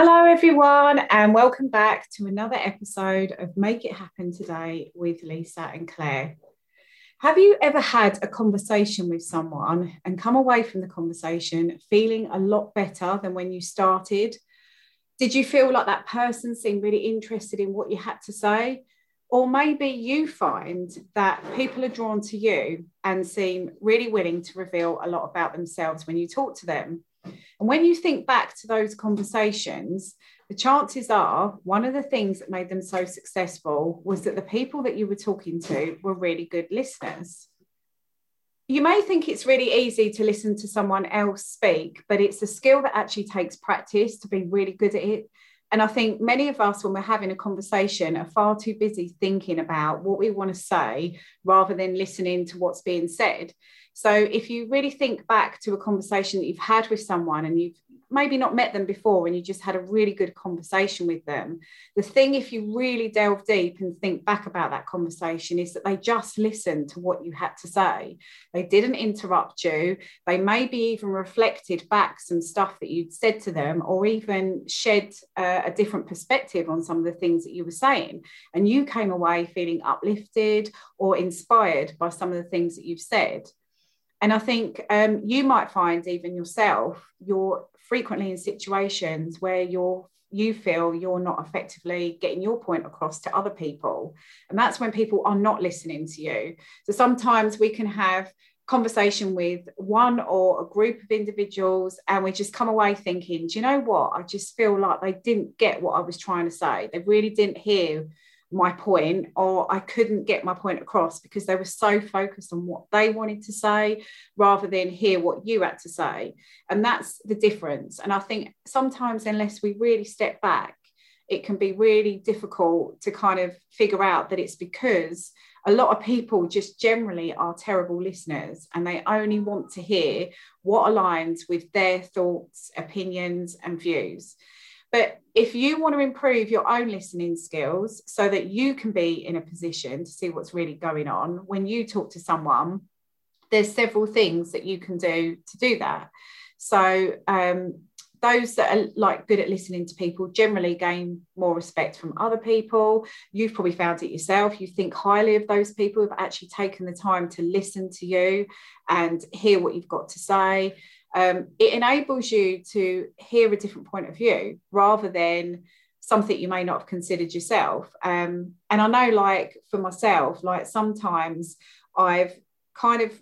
Hello, everyone, and welcome back to another episode of Make It Happen Today with Lisa and Claire. Have you ever had a conversation with someone and come away from the conversation feeling a lot better than when you started? Did you feel like that person seemed really interested in what you had to say? Or maybe you find that people are drawn to you and seem really willing to reveal a lot about themselves when you talk to them. And when you think back to those conversations, the chances are one of the things that made them so successful was that the people that you were talking to were really good listeners. You may think it's really easy to listen to someone else speak, but it's a skill that actually takes practice to be really good at it. And I think many of us, when we're having a conversation, are far too busy thinking about what we want to say rather than listening to what's being said. So if you really think back to a conversation that you've had with someone and you've maybe not met them before and you just had a really good conversation with them. The thing, if you really delve deep and think back about that conversation, is that they just listened to what you had to say. They didn't interrupt you. They maybe even reflected back some stuff that you'd said to them or even shed uh, a different perspective on some of the things that you were saying. And you came away feeling uplifted or inspired by some of the things that you've said. And I think um, you might find even yourself, you're frequently in situations where you're you feel you're not effectively getting your point across to other people. And that's when people are not listening to you. So sometimes we can have conversation with one or a group of individuals and we just come away thinking, do you know what? I just feel like they didn't get what I was trying to say. They really didn't hear my point or I couldn't get my point across because they were so focused on what they wanted to say rather than hear what you had to say. And that's the difference. And I think sometimes, unless we really step back, it can be really difficult to kind of figure out that it's because a lot of people just generally are terrible listeners and they only want to hear what aligns with their thoughts, opinions, and views. But if you want to improve your own listening skills so that you can be in a position to see what's really going on when you talk to someone, there's several things that you can do to do that. So, um, those that are like good at listening to people generally gain more respect from other people. You've probably found it yourself. You think highly of those people who've actually taken the time to listen to you and hear what you've got to say um, it enables you to hear a different point of view rather than something you may not have considered yourself. Um, and I know, like for myself, like sometimes I've kind of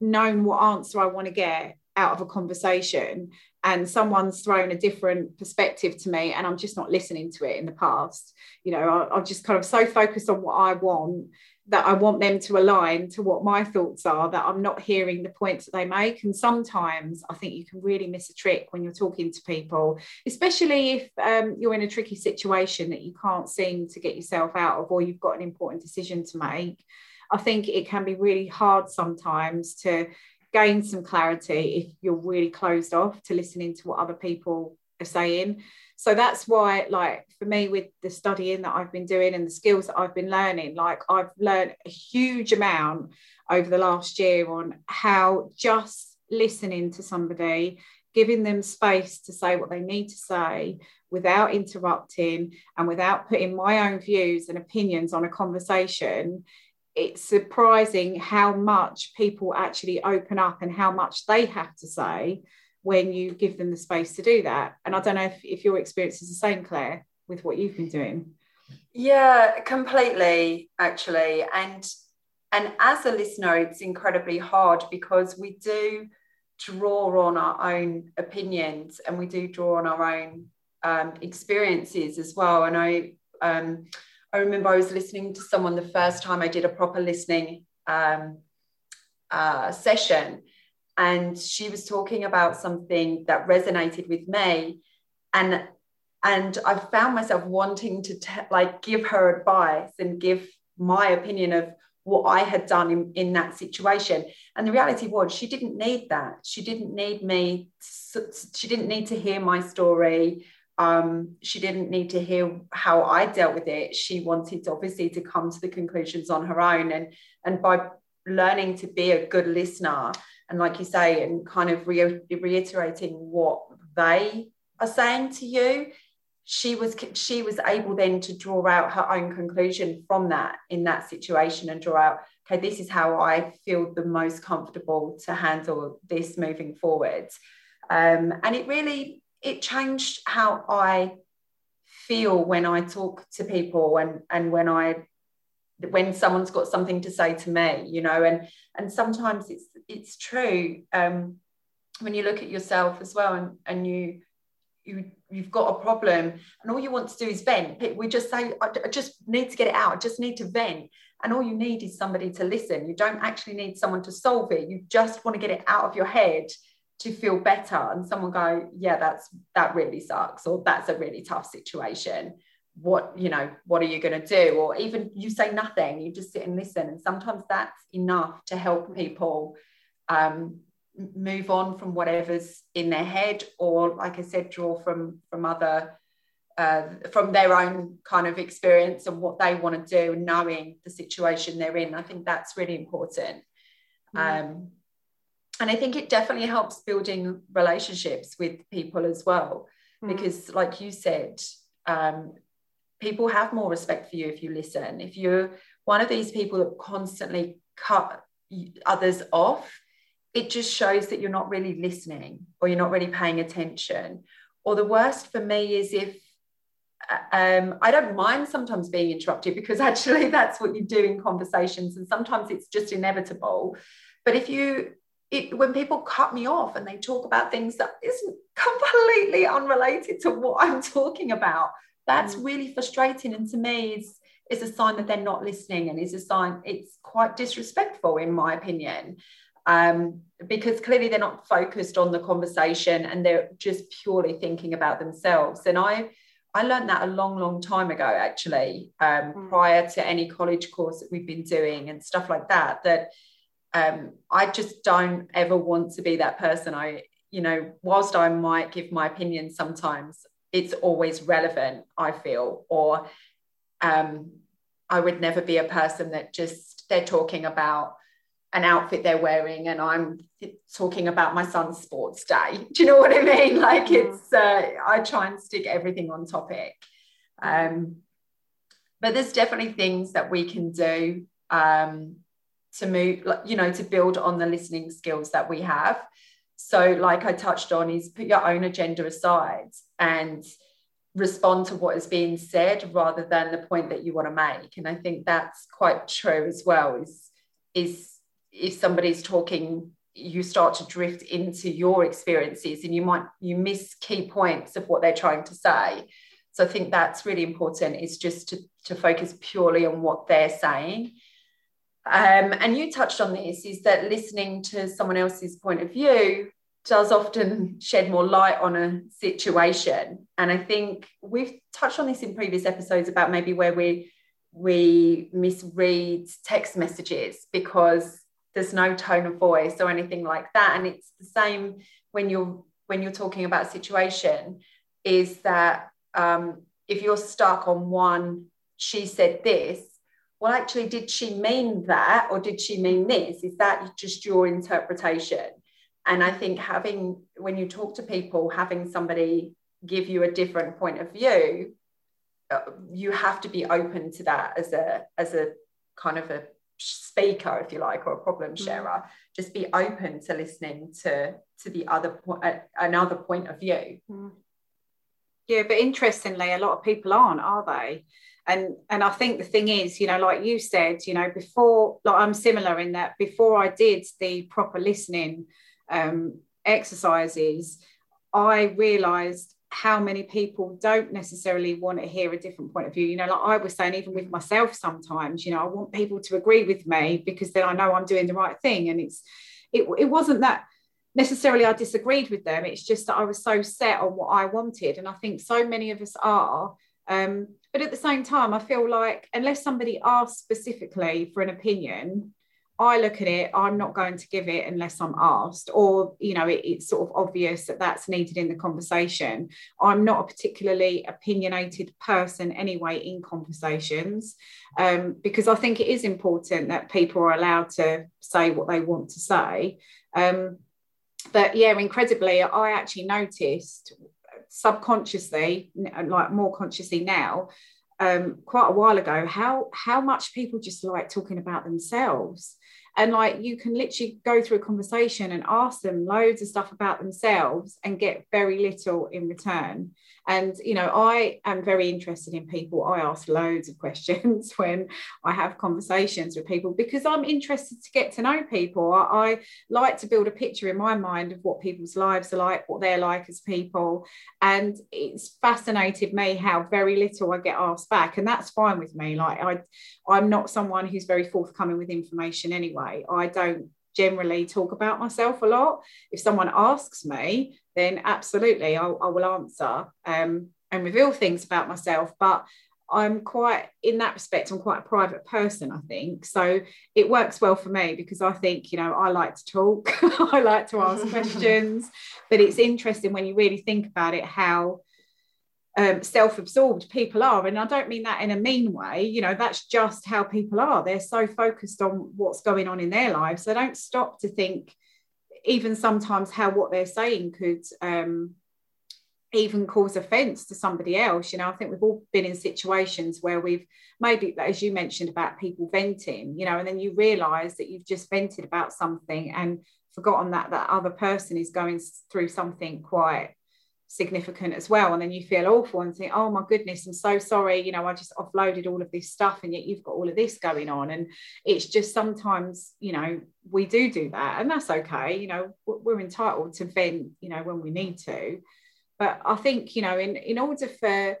known what answer I want to get out of a conversation and someone's thrown a different perspective to me and i'm just not listening to it in the past you know I, am just kind of so focused on what i want that I want them to align to what my thoughts are, that I'm not hearing the points that they make. And sometimes I think you can really miss a trick when you're talking to people, especially if um, you're in a tricky situation that you can't seem to get yourself out of, or you've got an important decision to make. I think it can be really hard sometimes to gain some clarity if you're really closed off to listening to what other people are saying so that's why like for me with the studying that i've been doing and the skills that i've been learning like i've learned a huge amount over the last year on how just listening to somebody giving them space to say what they need to say without interrupting and without putting my own views and opinions on a conversation it's surprising how much people actually open up and how much they have to say when you give them the space to do that. And I don't know if, if your experience is the same, Claire, with what you've been doing. Yeah, completely, actually. And and as a listener, it's incredibly hard because we do draw on our own opinions and we do draw on our own um, experiences as well. And I um, I remember I was listening to someone the first time I did a proper listening um, uh, session, and she was talking about something that resonated with me. And and i found myself wanting to like give her advice and give my opinion of what i had done in, in that situation. And the reality was she didn't need that. She didn't need me to, she didn't need to hear my story. Um, she didn't need to hear how I dealt with it. She wanted obviously to come to the conclusions on her own, and and by learning to be a good listener and like you say and kind of re- reiterating what they are saying to you she was she was able then to draw out her own conclusion from that in that situation and draw out okay this is how i feel the most comfortable to handle this moving forward. Um, and it really it changed how i feel when i talk to people and and when i when someone's got something to say to me you know and and sometimes it's it's true um, when you look at yourself as well and and you you you've got a problem and all you want to do is vent. We just say I, I just need to get it out. I just need to vent. And all you need is somebody to listen. You don't actually need someone to solve it. You just want to get it out of your head to feel better. And someone go yeah that's that really sucks or that's a really tough situation what you know what are you going to do or even you say nothing you just sit and listen and sometimes that's enough to help people um, move on from whatever's in their head or like i said draw from from other uh, from their own kind of experience and what they want to do knowing the situation they're in i think that's really important mm. um, and i think it definitely helps building relationships with people as well mm. because like you said um, people have more respect for you if you listen if you're one of these people that constantly cut others off it just shows that you're not really listening or you're not really paying attention. Or the worst for me is if um, I don't mind sometimes being interrupted because actually that's what you do in conversations, and sometimes it's just inevitable. But if you, it, when people cut me off and they talk about things that isn't completely unrelated to what I'm talking about, that's mm. really frustrating. And to me, is is a sign that they're not listening, and is a sign it's quite disrespectful, in my opinion um, because clearly they're not focused on the conversation and they're just purely thinking about themselves. And I, I learned that a long, long time ago, actually, um, mm. prior to any college course that we've been doing and stuff like that. That um, I just don't ever want to be that person. I, you know, whilst I might give my opinion sometimes, it's always relevant, I feel, or um, I would never be a person that just they're talking about an outfit they're wearing and I'm talking about my son's sports day. Do you know what I mean? Like it's, uh, I try and stick everything on topic. Um, but there's definitely things that we can do um, to move, you know, to build on the listening skills that we have. So, like I touched on, is put your own agenda aside and respond to what is being said rather than the point that you want to make. And I think that's quite true as well. Is is if somebody's talking you start to drift into your experiences and you might you miss key points of what they're trying to say so i think that's really important is just to, to focus purely on what they're saying um, and you touched on this is that listening to someone else's point of view does often shed more light on a situation. And i think we've touched on this in previous episodes about maybe where we we misread text messages because there's no tone of voice or anything like that. And it's the same when you're when you're talking about a situation is that um, if you're stuck on one she said this well actually did she mean that or did she mean this? Is that just your interpretation and i think having when you talk to people having somebody give you a different point of view uh, you have to be open to that as a as a kind of a speaker if you like or a problem mm. sharer mm. just be open to listening to to the other point uh, another point of view mm. yeah but interestingly a lot of people aren't are they and and i think the thing is you know like you said you know before like i'm similar in that before i did the proper listening um, exercises i realized how many people don't necessarily want to hear a different point of view. You know, like I was saying, even with myself, sometimes, you know, I want people to agree with me because then I know I'm doing the right thing. And it's, it, it wasn't that necessarily I disagreed with them. It's just that I was so set on what I wanted. And I think so many of us are. Um, but at the same time, I feel like unless somebody asks specifically for an opinion, I look at it, I'm not going to give it unless I'm asked, or you know, it, it's sort of obvious that that's needed in the conversation. I'm not a particularly opinionated person anyway in conversations, um, because I think it is important that people are allowed to say what they want to say. Um, but yeah, incredibly, I actually noticed subconsciously, like more consciously now, um, quite a while ago, how how much people just like talking about themselves and like you can literally go through a conversation and ask them loads of stuff about themselves and get very little in return and you know i am very interested in people. I ask loads of questions when i have conversations with people because i'm interested to get to know people. I, I, like to build a picture in my mind of what people's lives are like what they're like as people. And it's fascinated me how very little i get asked back. And that's fine with me. Like i i'm not someone who's very forthcoming with information anyway. I don't generally talk about myself a lot. If someone asks me then absolutely I, I will answer um, and reveal things about myself. But I'm quite, in that respect, I'm quite a private person, I think. So it works well for me because I think, you know, I like to talk, I like to ask questions. But it's interesting when you really think about it how um, self absorbed people are. And I don't mean that in a mean way, you know, that's just how people are. They're so focused on what's going on in their lives. They don't stop to think, even sometimes how what they're saying could um, even cause offense to somebody else. You know, I think we've all been in situations where we've maybe, as you mentioned, about people venting, you know, and then you realize that you've just vented about something and forgotten that that other person is going through something quite significant as well. And then you feel awful and think oh my goodness i'm so sorry you know i just offloaded all of this stuff and yet you've got all of this going on. And it's just sometimes you know we do do that and that's okay you know we're entitled to vent you know when we need to. But i think you know in in order for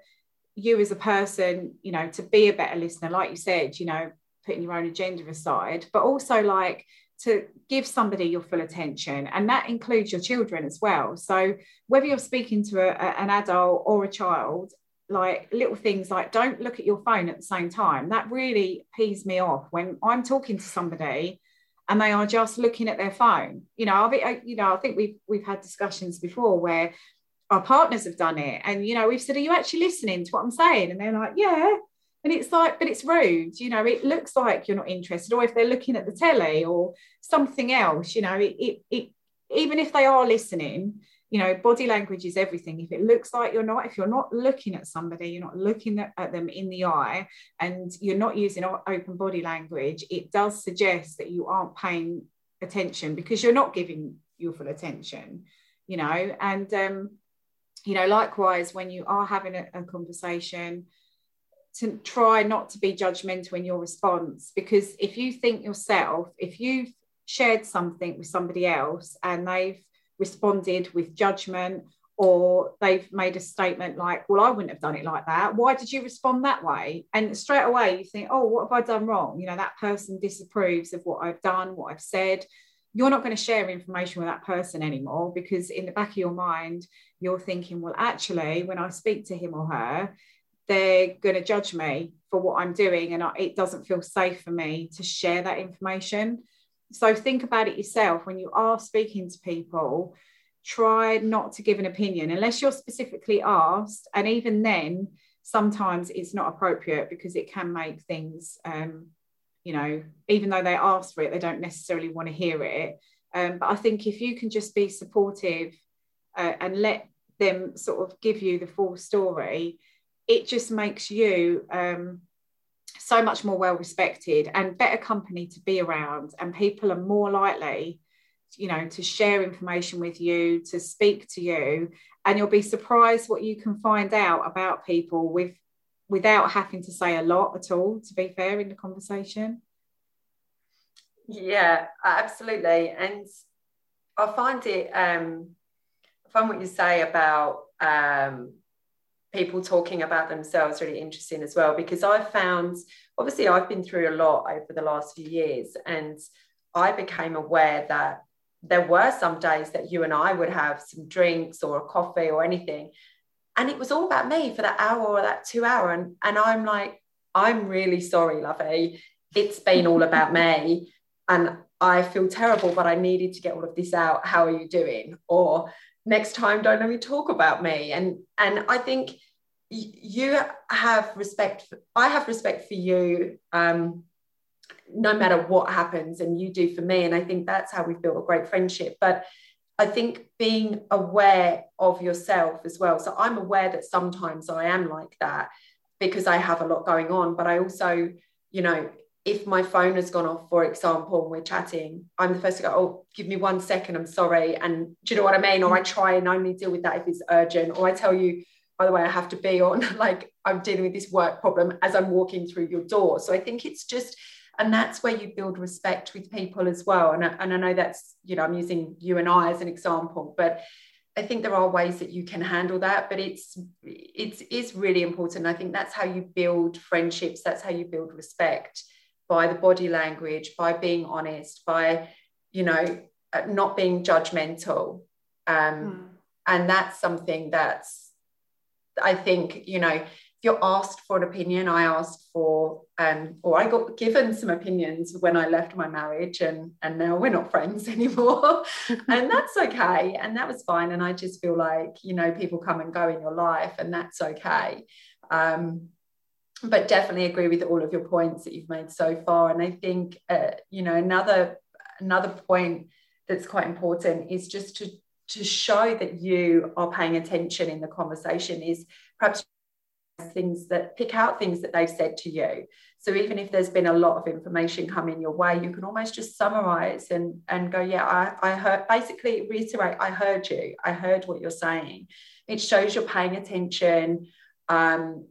you as a person you know to be a better listener like you said you know putting your own agenda aside but also like to give somebody your full attention and that includes your children as well. So whether you're speaking to a, an adult or a child like little things like don't look at your phone at the same time. That really pees me off when i'm talking to somebody and they are just looking at their phone. You know i you know i think we've we've had discussions before where our partners have done it and you know we've said are you actually listening to what i'm saying? And they're like yeah and it's like but it's rude you know it looks like you're not interested or if they're looking at the telly or something else you know it, it, it even if they are listening you know body language is everything. If it looks like you're not if you're not looking at somebody you're not looking at them in the eye and you're not using open body language it does suggest that you aren't paying attention because you're not giving your full attention you know. And um you know likewise when you are having a, a conversation to try not to be judgmental in your response because if you think yourself if you've shared something with somebody else and they've responded with judgment or they've made a statement like well i wouldn't have done it like that. Why did you respond that way? And straight away you think oh what have i done wrong? You know that person disapproves of what i've done what i've said. You're not going to share information with that person anymore because in the back of your mind you're thinking well actually when i speak to him or her they're going to judge me for what I'm doing, and it doesn't feel safe for me to share that information. So think about it yourself when you are speaking to people. Try not to give an opinion unless you're specifically asked, and even then, sometimes it's not appropriate because it can make things, um, you know, even though they ask for it, they don't necessarily want to hear it. Um, but I think if you can just be supportive uh, and let them sort of give you the full story, it just makes you um, so much more well respected and better company to be around. And people are more likely you know to share information with you to speak to you. And you'll be surprised what you can find out about people with without having to say a lot at all to be fair in the conversation. Yeah absolutely. And i find it um i find what you say about um people talking about themselves really interesting as well because I've found obviously I've been through a lot over the last few years and I became aware that there were some days that you and I would have some drinks or a coffee or anything and it was all about me for that hour or that two hour and and I'm like I'm really sorry lovey. It's been all about me and I feel terrible but I needed to get all of this out. How are you doing? Or next time don't let me talk about me. And and i think you have respect for, i have respect for you um, no matter what happens and you do for me. And i think that's how we've built a great friendship. But I think being aware of yourself as well. So I'm aware that sometimes I am like that because I have a lot going on, but I also, you know, if my phone has gone off, for example, and we're chatting, I'm the first to go, oh, give me one second, I'm sorry. And do you know what I mean? Or I mm. try and only deal with that if it's urgent. Or I tell you, by the way, I have to be on, like I'm dealing with this work problem as I'm walking through your door. So I think it's just and that's where you build respect with people as well and I, and I know that's you know i'm using you and i as an example but i think there are ways that you can handle that but it's it's is really important i think that's how you build friendships that's how you build respect by the body language by being honest by you know uh, not being judgmental um, mm. and that's something that's i think you know if you're asked for an opinion, I asked for, um, or I got given some opinions when I left my marriage, and and now we're not friends anymore, and that's okay, and that was fine. And I just feel like you know people come and go in your life, and that's okay. Um, but definitely agree with all of your points that you've made so far, and I think uh, you know another another point that's quite important is just to to show that you are paying attention in the conversation is perhaps things that pick out things that they've said to you. So even if there's been a lot of information coming your way, you can almost just summarize and, and go, yeah, I, I heard basically reiterate, I heard you, I heard what you're saying. It shows you're paying attention. Um,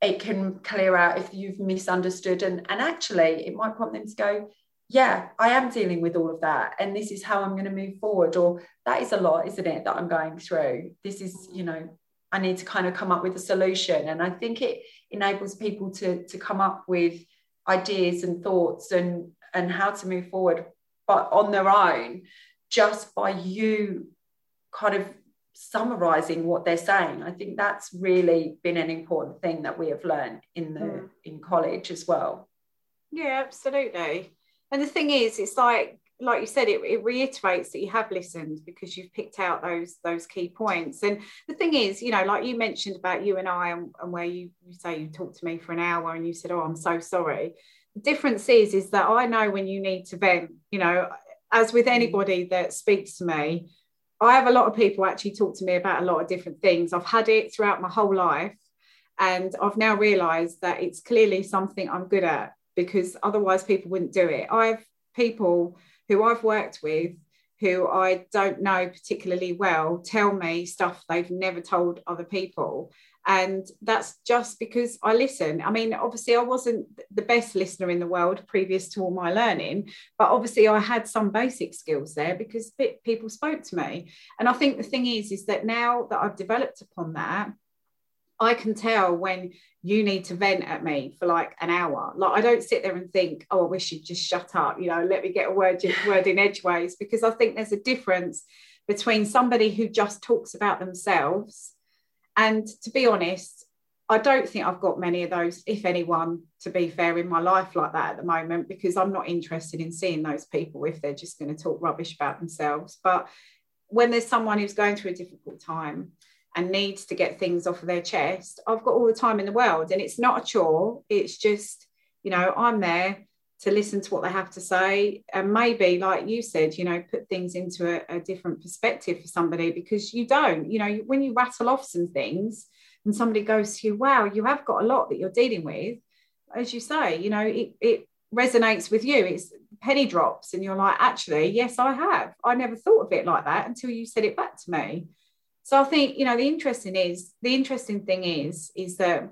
it can clear out if you've misunderstood. And, and actually, it might prompt them to go, yeah, I am dealing with all of that. And this is how I'm going to move forward. Or that is a lot, isn't it, that I'm going through? This is, you know, I need to kind of come up with a solution. And I think it enables people to, to come up with ideas and thoughts and, and how to move forward, but on their own, just by you kind of summarizing what they're saying. I think that's really been an important thing that we have learned in the mm. in college as well. Yeah, absolutely. And the thing is, it's like like you said, it, it reiterates that you have listened because you've picked out those those key points. And the thing is, you know, like you mentioned about you and I, and, and where you, you say you talked to me for an hour and you said, "Oh, I'm so sorry." The difference is, is that I know when you need to vent. You know, as with mm. anybody that speaks to me, I have a lot of people actually talk to me about a lot of different things. I've had it throughout my whole life, and I've now realised that it's clearly something I'm good at because otherwise people wouldn't do it. I've people who I've worked with who I don't know particularly well tell me stuff they've never told other people. And that's just because I listen. I mean, obviously, I wasn't the best listener in the world previous to all my learning, but obviously, I had some basic skills there because people spoke to me. And I think the thing is, is that now that I've developed upon that, I can tell when you need to vent at me for like an hour. Like I don't sit there and think, oh, I wish you'd just shut up, you know, let me get a word, word in edgeways, because I think there's a difference between somebody who just talks about themselves. And to be honest, I don't think I've got many of those, if anyone, to be fair, in my life like that at the moment, because I'm not interested in seeing those people if they're just going to talk rubbish about themselves. But when there's someone who's going through a difficult time, and needs to get things off of their chest, I've got all the time in the world. And it's not a chore. It's just, you know, I'm there to listen to what they have to say. And maybe, like you said, you know, put things into a, a different perspective for somebody because you don't, you know, when you rattle off some things and somebody goes to you, wow, you have got a lot that you're dealing with. As you say, you know, it, it resonates with you. It's penny drops, and you're like, actually, yes, I have. I never thought of it like that until you said it back to me. So I think, you know, the interesting is the interesting thing is, is that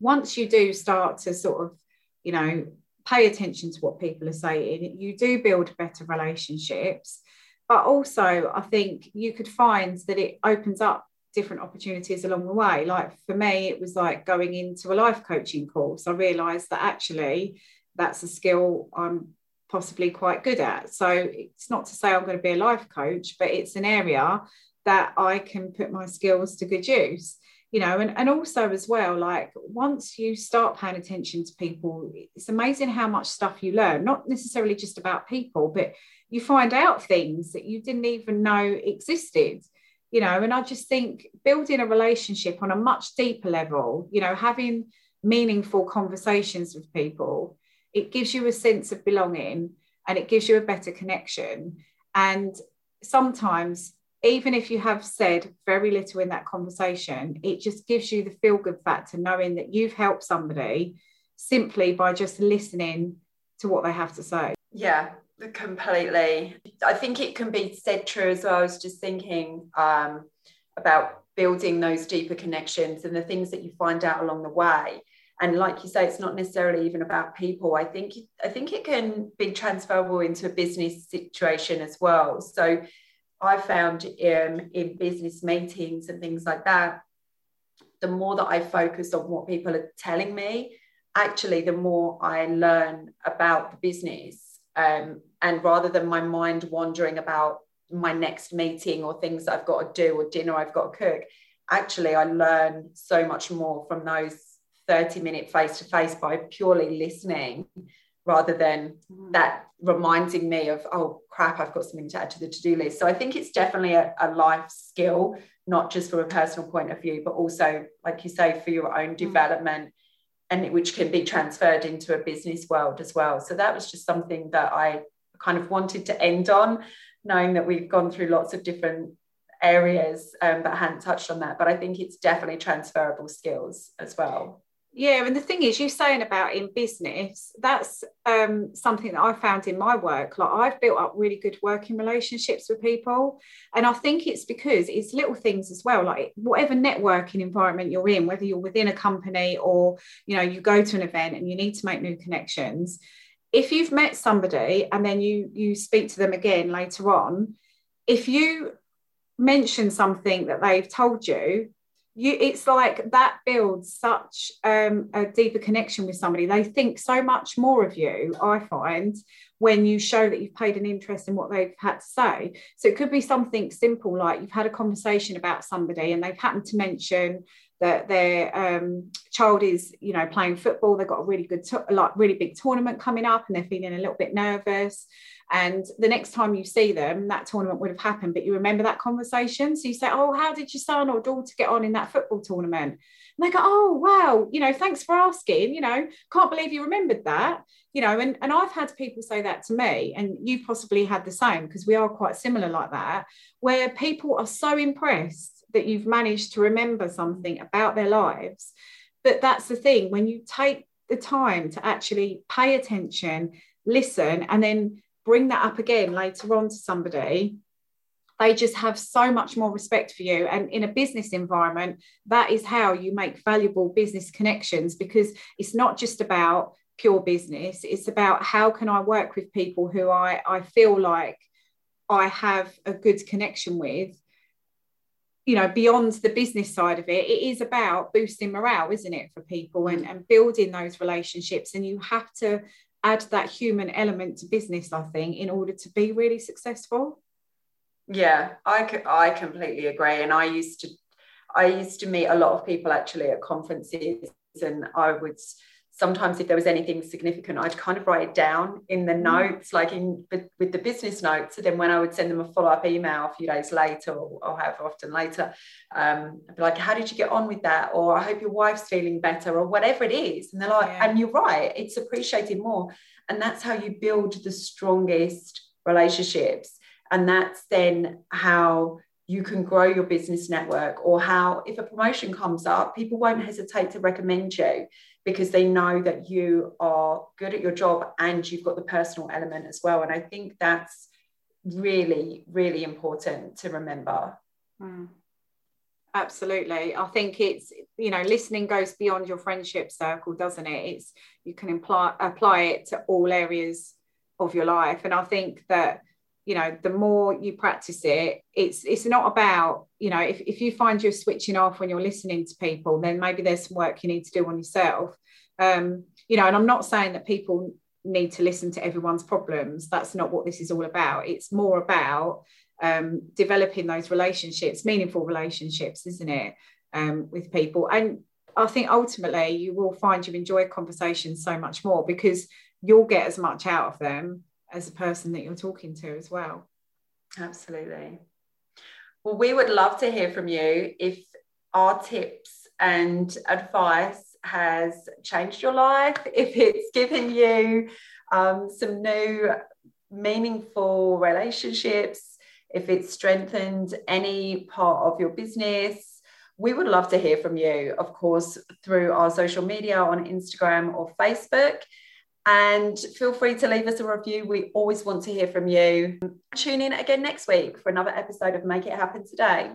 once you do start to sort of, you know, pay attention to what people are saying, you do build better relationships. But also, I think you could find that it opens up different opportunities along the way. Like for me, it was like going into a life coaching course. I realized that actually that's a skill I'm possibly quite good at. So it's not to say I'm going to be a life coach, but it's an area that I can put my skills to good use you know and, and also as well like once you start paying attention to people it's amazing how much stuff you learn not necessarily just about people but you find out things that you didn't even know existed you know. And i just think building a relationship on a much deeper level you know having meaningful conversations with people it gives you a sense of belonging and it gives you a better connection. And sometimes even if you have said very little in that conversation, it just gives you the feel good factor knowing that you've helped somebody simply by just listening to what they have to say. Yeah, completely. I think it can be said true as well. I was just thinking um, about building those deeper connections and the things that you find out along the way. And like you say, it's not necessarily even about people. I think I think it can be transferable into a business situation as well. So I found um, in business meetings and things like that, the more that I focus on what people are telling me, actually, the more I learn about the business. Um, and rather than my mind wandering about my next meeting or things I've got to do or dinner I've got to cook, actually, I learn so much more from those 30 minute face to face by purely listening rather than mm. that reminding me of, oh crap, I've got something to add to the to do list. So I think it's definitely a, a, life skill, not just from a personal point of view, but also, like you say, for your own mm. development and which can be transferred into a business world as well. So that was just something that I kind of wanted to end on, knowing that we've gone through lots of different areas um, but hadn't touched on that. But I think it's definitely transferable skills as well. Yeah, and the thing is, you're saying about in business, that's um, something that I found in my work. Like I've built up really good working relationships with people, and I think it's because it's little things as well. Like whatever networking environment you're in, whether you're within a company or you know you go to an event and you need to make new connections. If you've met somebody and then you you speak to them again later on, if you mention something that they've told you you it's like that builds such um, a deeper connection with somebody. They think so much more of you i find when you show that you've paid an interest in what they've had to say. So it could be something simple like you've had a conversation about somebody and they've happened to mention that their um, child is you know playing football they've got a really good to- like really big tournament coming up and they're feeling a little bit nervous and the next time you see them, that tournament would have happened, but you remember that conversation. So you say, Oh, how did your son or daughter get on in that football tournament? And they go, Oh, wow, you know, thanks for asking. You know, can't believe you remembered that. You know, and, and I've had people say that to me, and you possibly had the same because we are quite similar like that, where people are so impressed that you've managed to remember something about their lives. But that's the thing, when you take the time to actually pay attention, listen, and then bring that up again later on to somebody they just have so much more respect for you and in a business environment that is how you make valuable business connections because it's not just about pure business it's about how can i work with people who i i feel like i have a good connection with you know beyond the business side of it it is about boosting morale isn't it for people and, mm. and building those relationships and you have to add that human element to business, I think, in order to be really successful. Yeah, I, I completely agree. And I used to I used to meet a lot of people actually at conferences, and I would sometimes if there was anything significant i'd kind of write it down in the mm. notes like in with the business notes. And then when i would send them a follow-up email a few days later or, or however often later um, i'd be like how did you get on with that? Or i hope your wife's feeling better or whatever it is. And they're like yeah. and you're right it's appreciated more. And that's how you build the strongest relationships. And that's then how you can grow your business network or how if a promotion comes up people won't hesitate to recommend you because they know that you are good at your job and you've got the personal element as well. And I think that's really, really important to remember. Mm. Absolutely. I think it's, you know, listening goes beyond your friendship circle, doesn't it? It's, you can imply, apply it to all areas of your life. And I think that, you know, the more you practice it, it's, it's not about, you know, if, if you find you're switching off when you're listening to people, then maybe there's some work you need to do on yourself um, you know, and I'm not saying that people need to listen to everyone's problems. That's not what this is all about. It's more about um, developing those relationships, meaningful relationships, isn't it, um, with people? And I think ultimately you will find you enjoy conversations so much more because you'll get as much out of them as a person that you're talking to as well. Absolutely. Well, we would love to hear from you if our tips and advice has changed your life, if it's given you um, some new meaningful relationships, if it's strengthened any part of your business. We would love to hear from you, of course, through our social media on Instagram or Facebook. And feel free to leave us a review. We always want to hear from you. Tune in again next week for another episode of Make It Happen Today.